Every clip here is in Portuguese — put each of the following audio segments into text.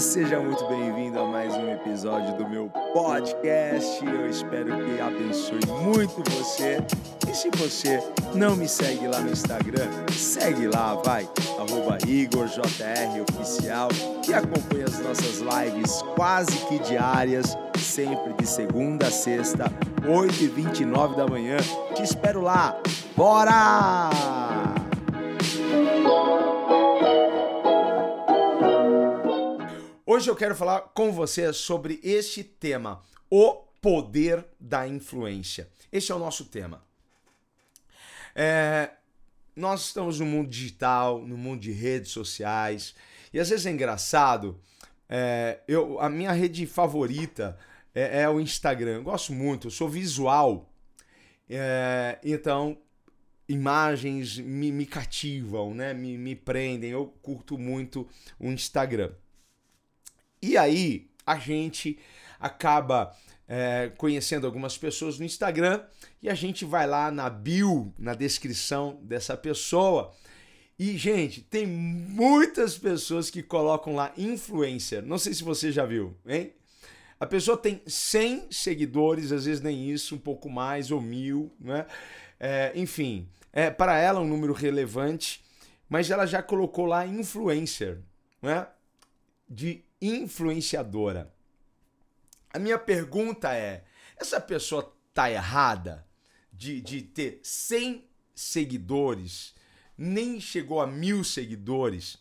seja muito bem-vindo a mais um episódio do meu podcast. Eu espero que abençoe muito você. E se você não me segue lá no Instagram, segue lá, vai, arroba IgorJROficial e acompanha as nossas lives quase que diárias, sempre de segunda a sexta, 8h29 da manhã. Te espero lá. Bora! Hoje eu quero falar com você sobre este tema, o poder da influência. Este é o nosso tema. É, nós estamos no mundo digital, no mundo de redes sociais, e às vezes é engraçado. É, eu, a minha rede favorita é, é, o Instagram. Eu gosto muito, eu sou visual. É, então, imagens me, me cativam, né? me, me prendem. Eu curto muito o Instagram. E aí a gente acaba é, conhecendo algumas pessoas no Instagram e a gente vai lá na bio, na descrição dessa pessoa. E, gente, tem muitas pessoas que colocam lá influencer. Não sei se você já viu, hein? A pessoa tem 100 seguidores, às vezes nem isso, um pouco mais, ou mil, né? É, enfim, é, para ela é um número relevante, mas ela já colocou lá influencer, né? De influenciadora. A minha pergunta é: essa pessoa tá errada de, de ter 100 seguidores, nem chegou a mil seguidores,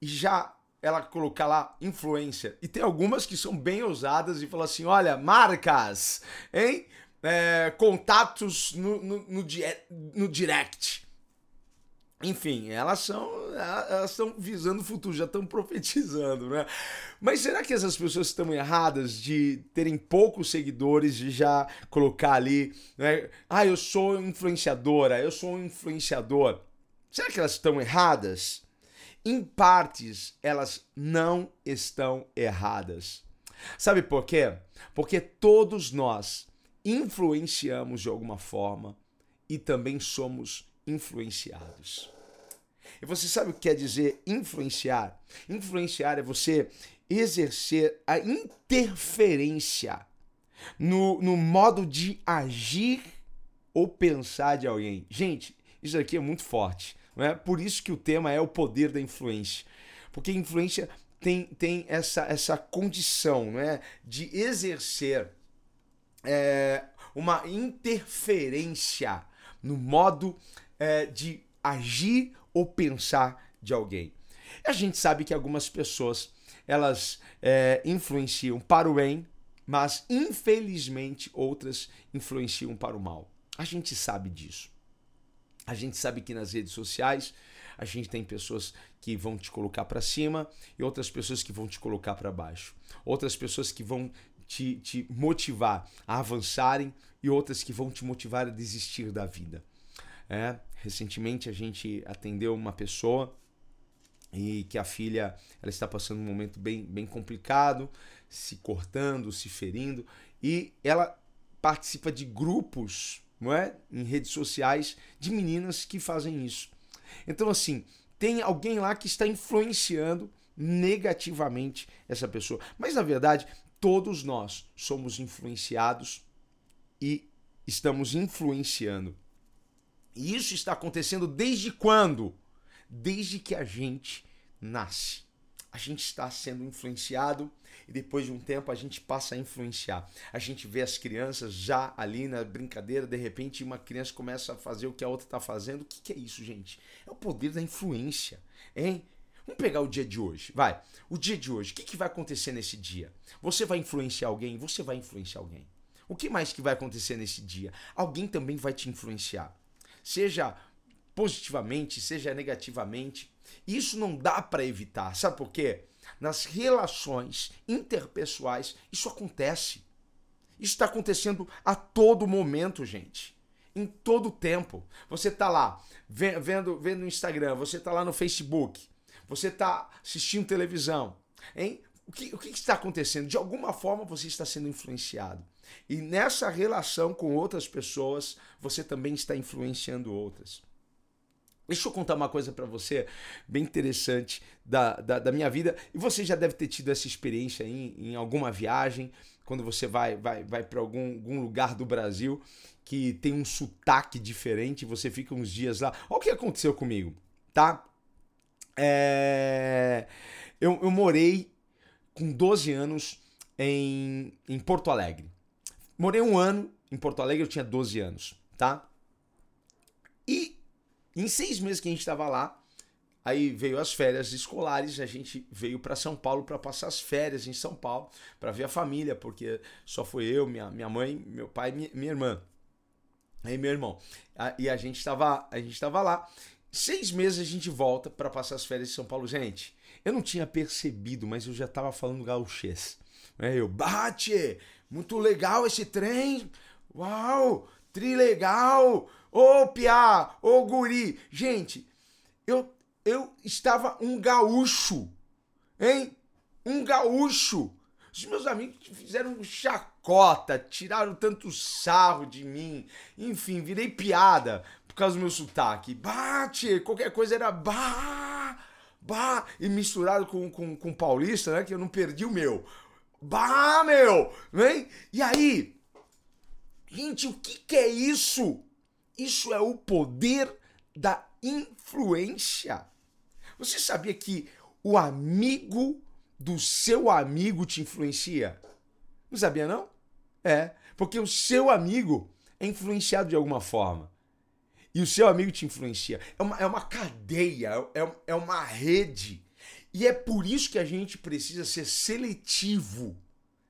e já ela colocar lá influencer. E tem algumas que são bem ousadas e falam assim: olha, marcas, hein? É, contatos no, no, no, no direct. Enfim, elas são elas estão visando o futuro, já estão profetizando, né? Mas será que essas pessoas estão erradas de terem poucos seguidores e já colocar ali, né? Ah, eu sou influenciadora, eu sou um influenciador. Será que elas estão erradas? Em partes, elas não estão erradas. Sabe por quê? Porque todos nós influenciamos de alguma forma e também somos influenciados. E você sabe o que quer dizer influenciar? Influenciar é você exercer a interferência no, no modo de agir ou pensar de alguém. Gente, isso aqui é muito forte. Não é? Por isso que o tema é o poder da influência. Porque influência tem, tem essa, essa condição não é? de exercer é, uma interferência no modo é, de agir ou pensar de alguém. A gente sabe que algumas pessoas elas é, influenciam para o bem, mas infelizmente outras influenciam para o mal. A gente sabe disso. A gente sabe que nas redes sociais a gente tem pessoas que vão te colocar para cima e outras pessoas que vão te colocar para baixo. Outras pessoas que vão te, te motivar a avançarem e outras que vão te motivar a desistir da vida. É, recentemente a gente atendeu uma pessoa e que a filha ela está passando um momento bem, bem complicado, se cortando, se ferindo, e ela participa de grupos, não é, em redes sociais de meninas que fazem isso. Então assim, tem alguém lá que está influenciando negativamente essa pessoa. Mas na verdade, todos nós somos influenciados e estamos influenciando e isso está acontecendo desde quando? Desde que a gente nasce. A gente está sendo influenciado e depois de um tempo a gente passa a influenciar. A gente vê as crianças já ali na brincadeira, de repente uma criança começa a fazer o que a outra está fazendo. O que, que é isso, gente? É o poder da influência, hein? Vamos pegar o dia de hoje, vai. O dia de hoje, o que, que vai acontecer nesse dia? Você vai influenciar alguém? Você vai influenciar alguém. O que mais que vai acontecer nesse dia? Alguém também vai te influenciar seja positivamente, seja negativamente. Isso não dá para evitar. Sabe por quê? Nas relações interpessoais, isso acontece. Isso está acontecendo a todo momento, gente. Em todo tempo. Você está lá vendo, vendo no Instagram, você está lá no Facebook, você está assistindo televisão. Hein? O que, o que está acontecendo? De alguma forma você está sendo influenciado. E nessa relação com outras pessoas, você também está influenciando outras. Deixa eu contar uma coisa para você bem interessante da, da, da, minha vida. E você já deve ter tido essa experiência em, em alguma viagem, quando você vai, vai, vai para algum, algum lugar do Brasil que tem um sotaque diferente, você fica uns dias lá. Olha o que aconteceu comigo, tá? É... Eu, eu morei com 12 anos em, em Porto Alegre. Morei um ano em Porto Alegre, eu tinha 12 anos, tá? E em seis meses que a gente estava lá, aí veio as férias escolares, a gente veio para São Paulo para passar as férias em São Paulo, para ver a família, porque só foi eu, minha, minha mãe, meu pai e minha irmã. Aí meu irmão. E a gente estava a gente estava lá. Seis meses a gente volta para passar as férias em São Paulo. Gente, eu não tinha percebido, mas eu já estava falando gauchês. Aí eu, bate! Muito legal esse trem! Uau! Trilegal! Ô, Piá! Ô, Guri! Gente, eu, eu estava um gaúcho, hein? Um gaúcho! Os meus amigos fizeram chacota, tiraram tanto sarro de mim. Enfim, virei piada por causa do meu sotaque. Bate! Qualquer coisa era bah! Bah! E misturado com, com, com paulista, né? Que eu não perdi o meu. Bah, meu! Vem? E aí? Gente, o que, que é isso? Isso é o poder da influência. Você sabia que o amigo do seu amigo te influencia? Não sabia, não? É, porque o seu amigo é influenciado de alguma forma. E o seu amigo te influencia. É uma, é uma cadeia, é, é uma rede. E é por isso que a gente precisa ser seletivo.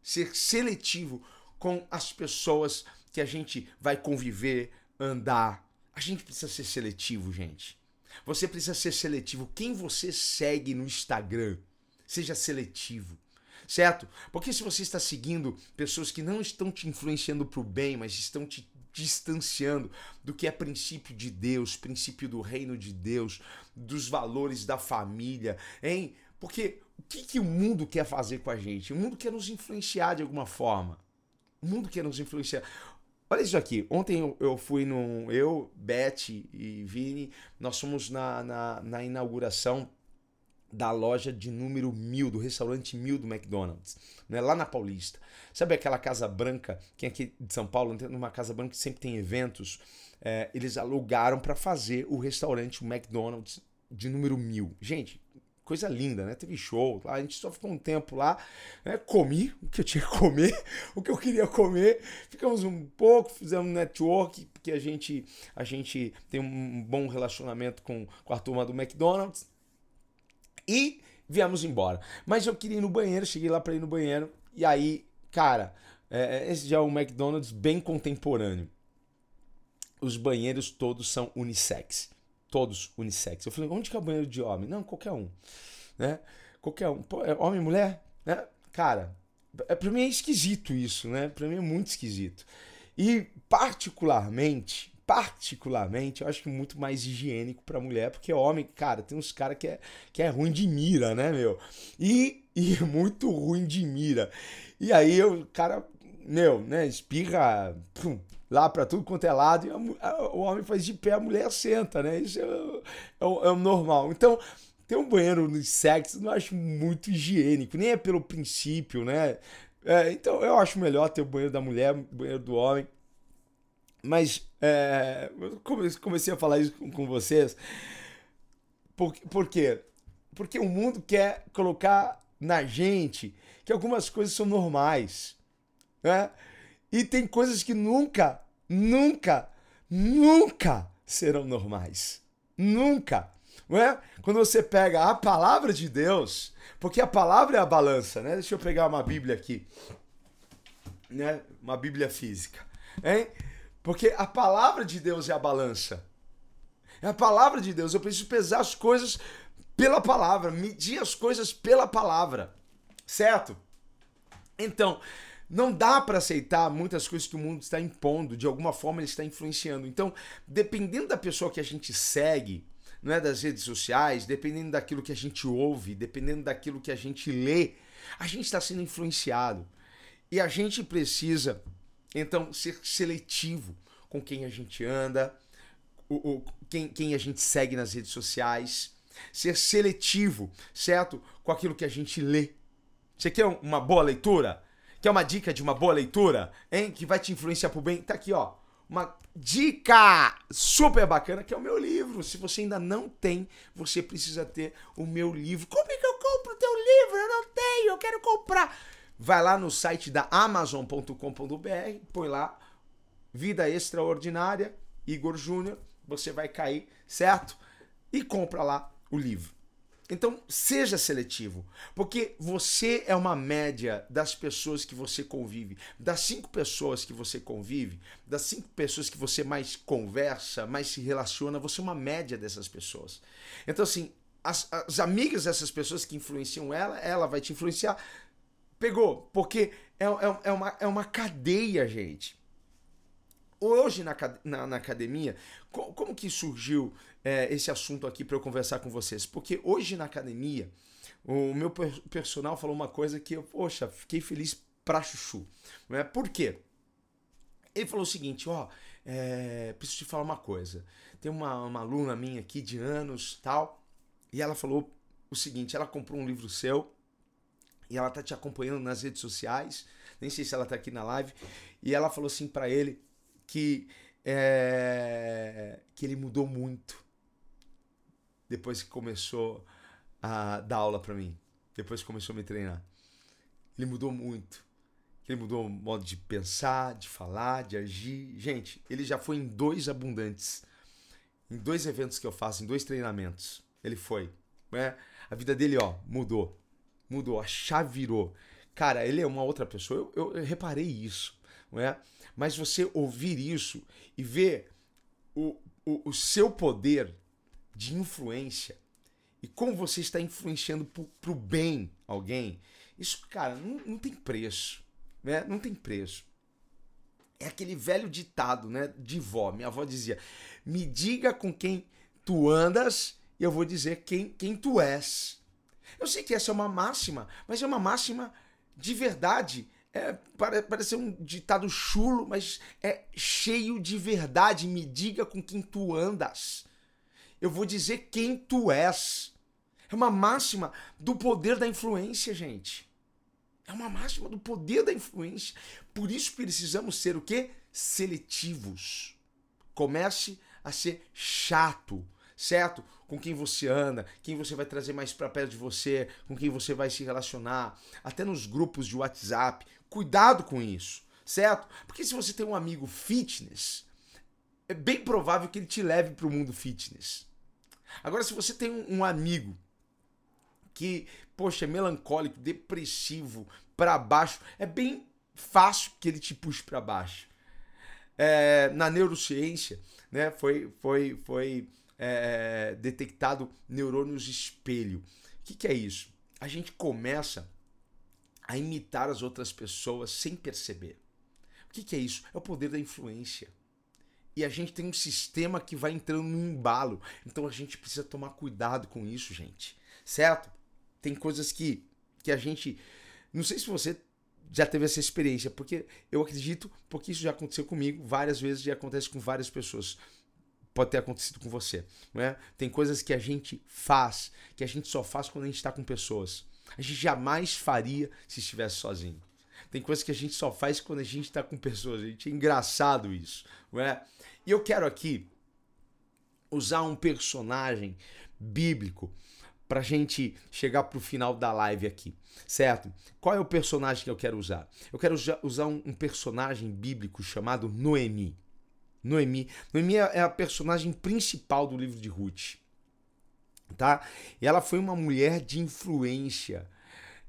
Ser seletivo com as pessoas que a gente vai conviver, andar. A gente precisa ser seletivo, gente. Você precisa ser seletivo. Quem você segue no Instagram, seja seletivo. Certo? Porque se você está seguindo pessoas que não estão te influenciando para o bem, mas estão te distanciando do que é princípio de Deus, princípio do reino de Deus, dos valores da família, hein? Porque o que, que o mundo quer fazer com a gente? O mundo quer nos influenciar de alguma forma. O mundo quer nos influenciar. Olha isso aqui. Ontem eu fui no. Eu, Beth e Vini, nós fomos na, na, na inauguração da loja de número mil, do restaurante mil do McDonald's, né? lá na Paulista. Sabe aquela Casa Branca, que é aqui de São Paulo, numa Casa Branca que sempre tem eventos? É, eles alugaram para fazer o restaurante, o McDonald's, de número mil. Gente, coisa linda, né? Teve show, a gente só ficou um tempo lá, né? comi o que eu tinha que comer, o que eu queria comer, ficamos um pouco, fizemos network, porque a gente, a gente tem um bom relacionamento com, com a turma do McDonald's e viemos embora. Mas eu queria ir no banheiro, cheguei lá para ir no banheiro e aí, cara, é, esse já é um McDonald's bem contemporâneo. Os banheiros todos são unissex todos unissex. Eu falei, onde que é o banheiro de homem? Não, qualquer um. Né? Qualquer um. Pô, é homem, mulher? Né? Cara, é, pra mim é esquisito isso, né? Pra mim é muito esquisito. E particularmente, particularmente, eu acho muito mais higiênico pra mulher, porque homem, cara, tem uns caras que é, que é ruim de mira, né, meu? E, e é muito ruim de mira. E aí o cara, meu, né, espirra, pum, lá para tudo quanto é lado, e a, a, o homem faz de pé, a mulher senta, né? Isso é, é, o, é o normal. Então, ter um banheiro no sexo não acho muito higiênico, nem é pelo princípio, né? É, então, eu acho melhor ter o banheiro da mulher, o banheiro do homem. Mas, é, comecei a falar isso com, com vocês. Por, por quê? Porque o mundo quer colocar na gente que algumas coisas são normais, né? E tem coisas que nunca, nunca, nunca serão normais. Nunca. Não é? Quando você pega a palavra de Deus, porque a palavra é a balança, né? Deixa eu pegar uma Bíblia aqui. Né? Uma Bíblia física. Hein? Porque a palavra de Deus é a balança. É a palavra de Deus. Eu preciso pesar as coisas pela palavra, medir as coisas pela palavra. Certo? Então, não dá para aceitar muitas coisas que o mundo está impondo, de alguma forma ele está influenciando. Então, dependendo da pessoa que a gente segue, não é das redes sociais, dependendo daquilo que a gente ouve, dependendo daquilo que a gente lê, a gente está sendo influenciado. E a gente precisa, então, ser seletivo com quem a gente anda, o, o, quem, quem a gente segue nas redes sociais, ser seletivo, certo? Com aquilo que a gente lê. Você quer uma boa leitura? Quer uma dica de uma boa leitura, hein? Que vai te influenciar pro bem? Tá aqui, ó. Uma dica super bacana que é o meu livro. Se você ainda não tem, você precisa ter o meu livro. Como é que eu compro o teu livro? Eu não tenho, eu quero comprar. Vai lá no site da amazon.com.br, põe lá Vida Extraordinária, Igor Júnior, você vai cair, certo? E compra lá o livro. Então, seja seletivo, porque você é uma média das pessoas que você convive. Das cinco pessoas que você convive, das cinco pessoas que você mais conversa, mais se relaciona, você é uma média dessas pessoas. Então, assim, as, as amigas dessas pessoas que influenciam ela, ela vai te influenciar. Pegou? Porque é, é, é, uma, é uma cadeia, gente. Hoje na, na, na academia, como, como que surgiu é, esse assunto aqui para eu conversar com vocês? Porque hoje na academia, o meu personal falou uma coisa que eu, poxa, fiquei feliz pra chuchu. Né? Por quê? Ele falou o seguinte, ó, é, preciso te falar uma coisa. Tem uma, uma aluna minha aqui de anos tal, e ela falou o seguinte, ela comprou um livro seu, e ela tá te acompanhando nas redes sociais, nem sei se ela tá aqui na live, e ela falou assim para ele que é, que ele mudou muito depois que começou a dar aula para mim, depois que começou a me treinar. Ele mudou muito. Ele mudou o modo de pensar, de falar, de agir. Gente, ele já foi em dois abundantes, em dois eventos que eu faço, em dois treinamentos. Ele foi. Né? A vida dele, ó, mudou. Mudou, a chave virou. Cara, ele é uma outra pessoa. Eu, eu, eu reparei isso. Não é? Mas você ouvir isso e ver o, o, o seu poder de influência e como você está influenciando para o bem alguém, isso, cara, não, não tem preço. Né? Não tem preço. É aquele velho ditado, né? De vó. Minha avó dizia: Me diga com quem tu andas e eu vou dizer quem, quem tu és. Eu sei que essa é uma máxima, mas é uma máxima de verdade. É, parece um ditado chulo, mas é cheio de verdade. Me diga com quem tu andas. Eu vou dizer quem tu és. É uma máxima do poder da influência, gente. É uma máxima do poder da influência. Por isso precisamos ser o quê? Seletivos. Comece a ser chato, certo? Com quem você anda, quem você vai trazer mais para perto de você, com quem você vai se relacionar, até nos grupos de WhatsApp. Cuidado com isso, certo? Porque se você tem um amigo fitness, é bem provável que ele te leve para o mundo fitness. Agora, se você tem um, amigo que, poxa, é melancólico, depressivo, para baixo, é bem fácil que ele te puxe para baixo. É, na neurociência, né, foi, foi, foi é, detectado neurônios espelho. O que, que é isso? A gente começa a imitar as outras pessoas sem perceber. O que, que é isso? É o poder da influência. E a gente tem um sistema que vai entrando no embalo. Então a gente precisa tomar cuidado com isso, gente. Certo? Tem coisas que, que a gente. Não sei se você já teve essa experiência, porque eu acredito, porque isso já aconteceu comigo várias vezes e acontece com várias pessoas. Pode ter acontecido com você. Não é? Tem coisas que a gente faz, que a gente só faz quando a gente está com pessoas a gente jamais faria se estivesse sozinho. Tem coisas que a gente só faz quando a gente está com pessoas. A gente é engraçado isso, não é? E eu quero aqui usar um personagem bíblico para gente chegar para o final da live aqui, certo? Qual é o personagem que eu quero usar? Eu quero usar um, um personagem bíblico chamado Noemi. Noemi. Noemi é, é a personagem principal do livro de Ruth tá? E ela foi uma mulher de influência.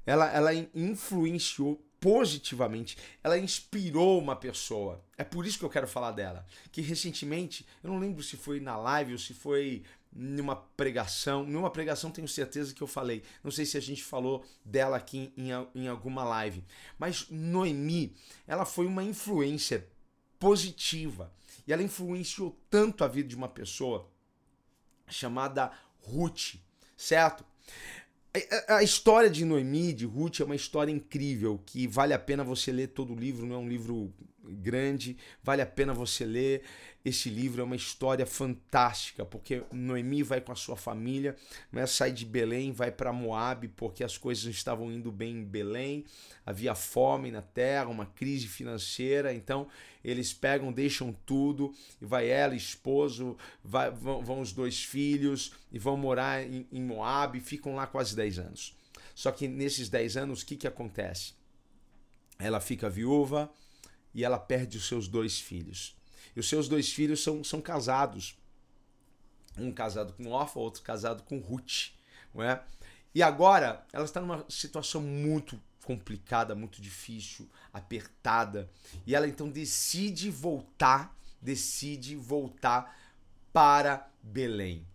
Ela, ela influenciou positivamente. Ela inspirou uma pessoa. É por isso que eu quero falar dela. Que recentemente, eu não lembro se foi na live ou se foi numa pregação. Numa pregação tenho certeza que eu falei. Não sei se a gente falou dela aqui em, em alguma live. Mas Noemi, ela foi uma influência positiva. E ela influenciou tanto a vida de uma pessoa chamada Ruth, certo? A história de Noemi, de Ruth, é uma história incrível, que vale a pena você ler todo o livro, não é um livro grande, vale a pena você ler. Esse livro é uma história fantástica, porque Noemi vai com a sua família, né, sai de Belém, vai para Moabe, porque as coisas estavam indo bem em Belém, havia fome na terra, uma crise financeira, então eles pegam, deixam tudo, e vai ela, esposo, vai, vão, vão, os dois filhos, e vão morar em, em Moabe, ficam lá quase 10 anos. Só que nesses 10 anos, o que, que acontece? Ela fica viúva e ela perde os seus dois filhos. E os seus dois filhos são, são casados. Um casado com Orfa, outro casado com Ruth. Não é? E agora ela está numa situação muito complicada, muito difícil, apertada. E ela então decide voltar, decide voltar para Belém.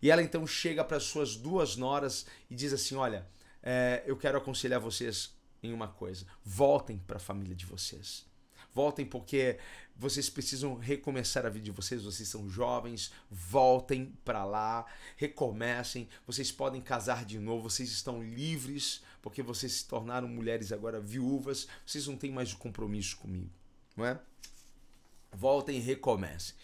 E ela então chega para suas duas noras e diz assim: Olha, é, eu quero aconselhar vocês em uma coisa: voltem para a família de vocês. Voltem porque vocês precisam recomeçar a vida de vocês, vocês são jovens, voltem para lá, recomecem, vocês podem casar de novo, vocês estão livres, porque vocês se tornaram mulheres agora viúvas, vocês não têm mais o compromisso comigo, não é? Voltem e recomecem.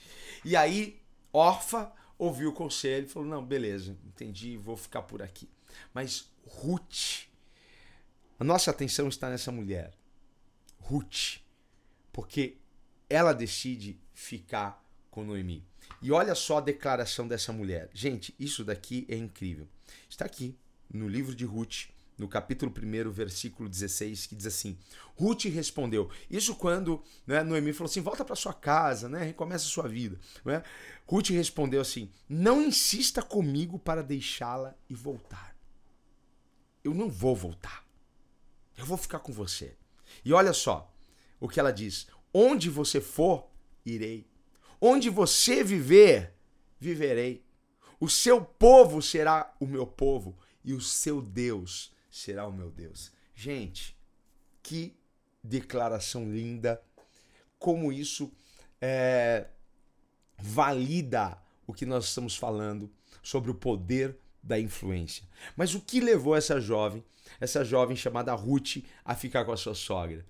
E aí, Orfa ouviu o conselho e falou: Não, beleza, entendi, vou ficar por aqui. Mas Ruth, a nossa atenção está nessa mulher, Ruth, porque ela decide ficar com Noemi. E olha só a declaração dessa mulher. Gente, isso daqui é incrível. Está aqui no livro de Ruth, no capítulo 1, versículo 16, que diz assim: Ruth respondeu. Isso quando né, Noemi falou assim: volta para sua casa, né, recomeça a sua vida. Né? Ruth respondeu assim: Não insista comigo para deixá-la e voltar. Eu não vou voltar. Eu vou ficar com você. E olha só o que ela diz: Onde você for, irei. Onde você viver, viverei. O seu povo será o meu povo e o seu Deus será o meu Deus. Gente, que declaração linda! Como isso é, valida o que nós estamos falando sobre o poder da influência. Mas o que levou essa jovem, essa jovem chamada Ruth, a ficar com a sua sogra?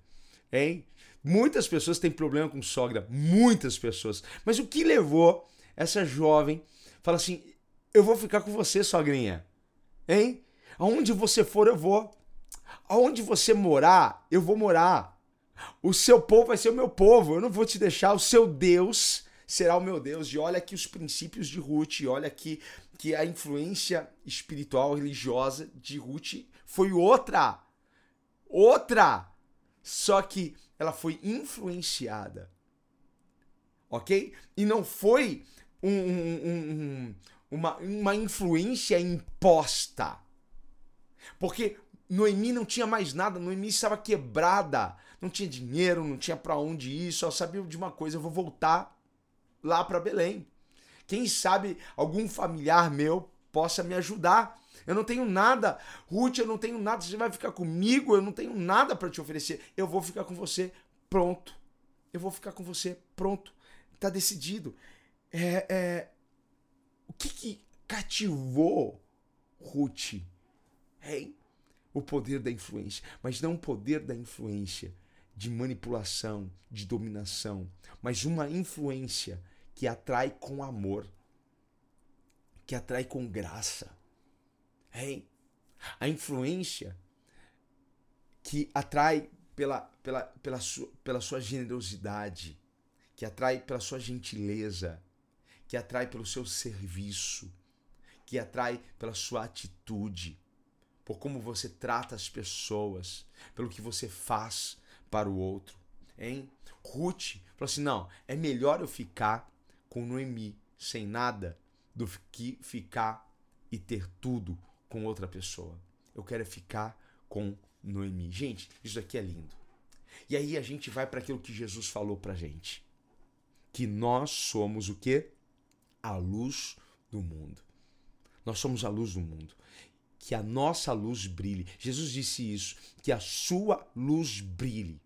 Hein? Muitas pessoas têm problema com sogra, muitas pessoas. Mas o que levou essa jovem fala assim: "Eu vou ficar com você, sogrinha". Hein? Aonde você for, eu vou. Aonde você morar, eu vou morar. O seu povo vai ser o meu povo. Eu não vou te deixar. O seu Deus será o meu Deus. E olha aqui os princípios de Ruth. E olha aqui que a influência espiritual, religiosa de Ruth foi outra. Outra. Só que ela foi influenciada. Ok? E não foi um, um, um, uma, uma influência imposta. Porque Noemi não tinha mais nada, Noemi estava quebrada, não tinha dinheiro, não tinha para onde ir, só sabia de uma coisa: eu vou voltar lá para Belém. Quem sabe algum familiar meu possa me ajudar. Eu não tenho nada. Ruth, eu não tenho nada. Você vai ficar comigo? Eu não tenho nada para te oferecer. Eu vou ficar com você. Pronto. Eu vou ficar com você. Pronto. Tá decidido. É, é... O que, que cativou Ruth? Hein? O poder da influência. Mas não o poder da influência de manipulação, de dominação, mas uma influência que atrai com amor, que atrai com graça Hein? A influência que atrai pela, pela, pela, sua, pela sua generosidade, que atrai pela sua gentileza, que atrai pelo seu serviço, que atrai pela sua atitude, por como você trata as pessoas, pelo que você faz para o outro. Hein? Ruth falou assim: não, é melhor eu ficar com Noemi sem nada do que ficar e ter tudo com outra pessoa. Eu quero ficar com Noemi. Gente, isso aqui é lindo. E aí a gente vai para aquilo que Jesus falou pra gente. Que nós somos o quê? A luz do mundo. Nós somos a luz do mundo. Que a nossa luz brilhe. Jesus disse isso, que a sua luz brilhe,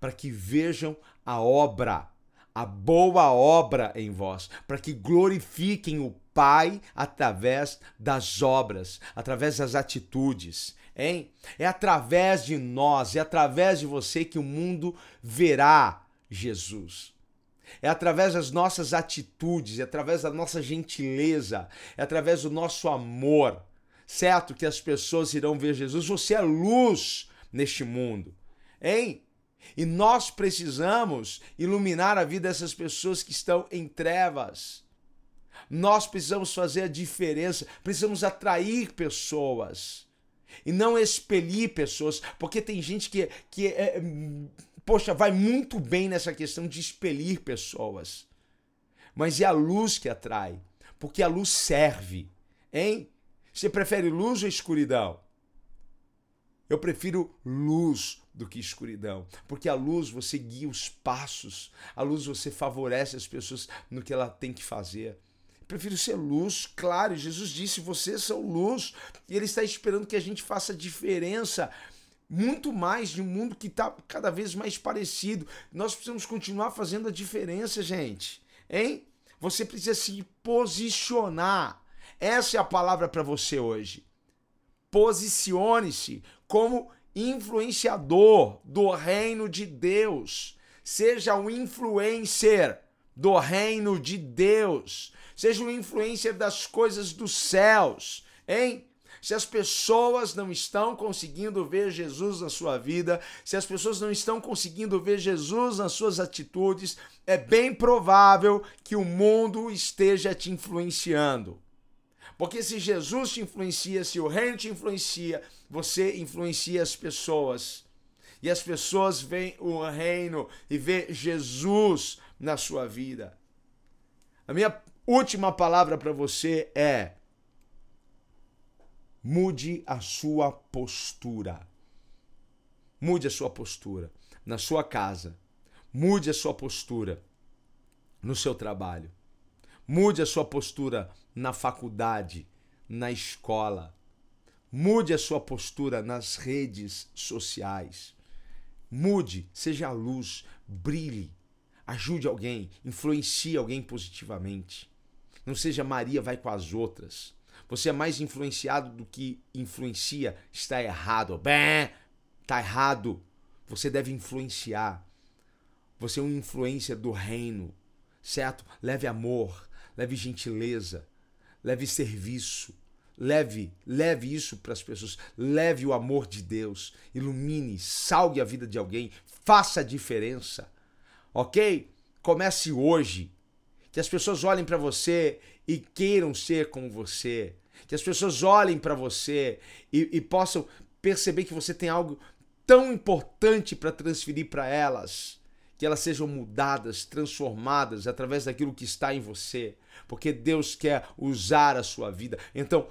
para que vejam a obra, a boa obra em vós, para que glorifiquem o Pai através das obras, através das atitudes, hein? É através de nós, é através de você que o mundo verá Jesus. É através das nossas atitudes, é através da nossa gentileza, é através do nosso amor, certo? Que as pessoas irão ver Jesus. Você é luz neste mundo, hein? E nós precisamos iluminar a vida dessas pessoas que estão em trevas. Nós precisamos fazer a diferença, precisamos atrair pessoas e não expelir pessoas, porque tem gente que, que é, poxa, vai muito bem nessa questão de expelir pessoas. Mas é a luz que atrai, porque a luz serve, hein? Você prefere luz ou escuridão? Eu prefiro luz do que escuridão, porque a luz você guia os passos, a luz você favorece as pessoas no que ela tem que fazer. Prefiro ser luz, claro. Jesus disse: vocês são luz, e Ele está esperando que a gente faça diferença muito mais de um mundo que está cada vez mais parecido. Nós precisamos continuar fazendo a diferença, gente. Hein? Você precisa se posicionar. Essa é a palavra para você hoje. Posicione-se como influenciador do reino de Deus. Seja um influencer do reino de Deus. Seja um influencer das coisas dos céus, hein? Se as pessoas não estão conseguindo ver Jesus na sua vida, se as pessoas não estão conseguindo ver Jesus nas suas atitudes, é bem provável que o mundo esteja te influenciando. Porque se Jesus te influencia, se o reino te influencia, você influencia as pessoas. E as pessoas veem o reino e vê Jesus na sua vida. A minha última palavra para você é: Mude a sua postura. Mude a sua postura na sua casa. Mude a sua postura no seu trabalho. Mude a sua postura na faculdade, na escola. Mude a sua postura nas redes sociais. Mude, seja a luz, brilhe, ajude alguém, influencie alguém positivamente. Não seja Maria vai com as outras. Você é mais influenciado do que influencia, está errado. Bem, está errado. Você deve influenciar. Você é um influencer do reino, certo? Leve amor, leve gentileza, leve serviço. Leve, leve isso para as pessoas. Leve o amor de Deus. Ilumine, salgue a vida de alguém, faça a diferença. OK? Comece hoje. Que as pessoas olhem para você e queiram ser como você que as pessoas olhem para você e, e possam perceber que você tem algo tão importante para transferir para elas, que elas sejam mudadas, transformadas através daquilo que está em você, porque Deus quer usar a sua vida. Então,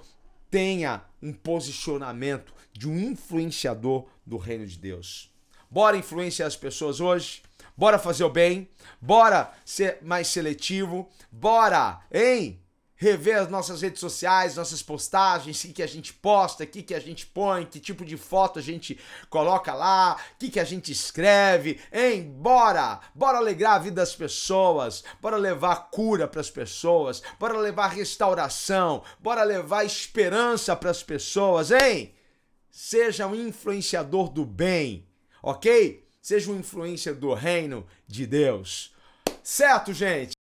tenha um posicionamento de um influenciador do reino de Deus. Bora influenciar as pessoas hoje? Bora fazer o bem? Bora ser mais seletivo? Bora, hein? Rever as nossas redes sociais, nossas postagens, o que, que a gente posta, o que, que a gente põe, que tipo de foto a gente coloca lá, o que, que a gente escreve, hein? Bora! Bora alegrar a vida das pessoas, bora levar cura para as pessoas, bora levar restauração, bora levar esperança para as pessoas, hein? Seja um influenciador do bem, ok? Seja um influencer do reino de Deus. Certo, gente?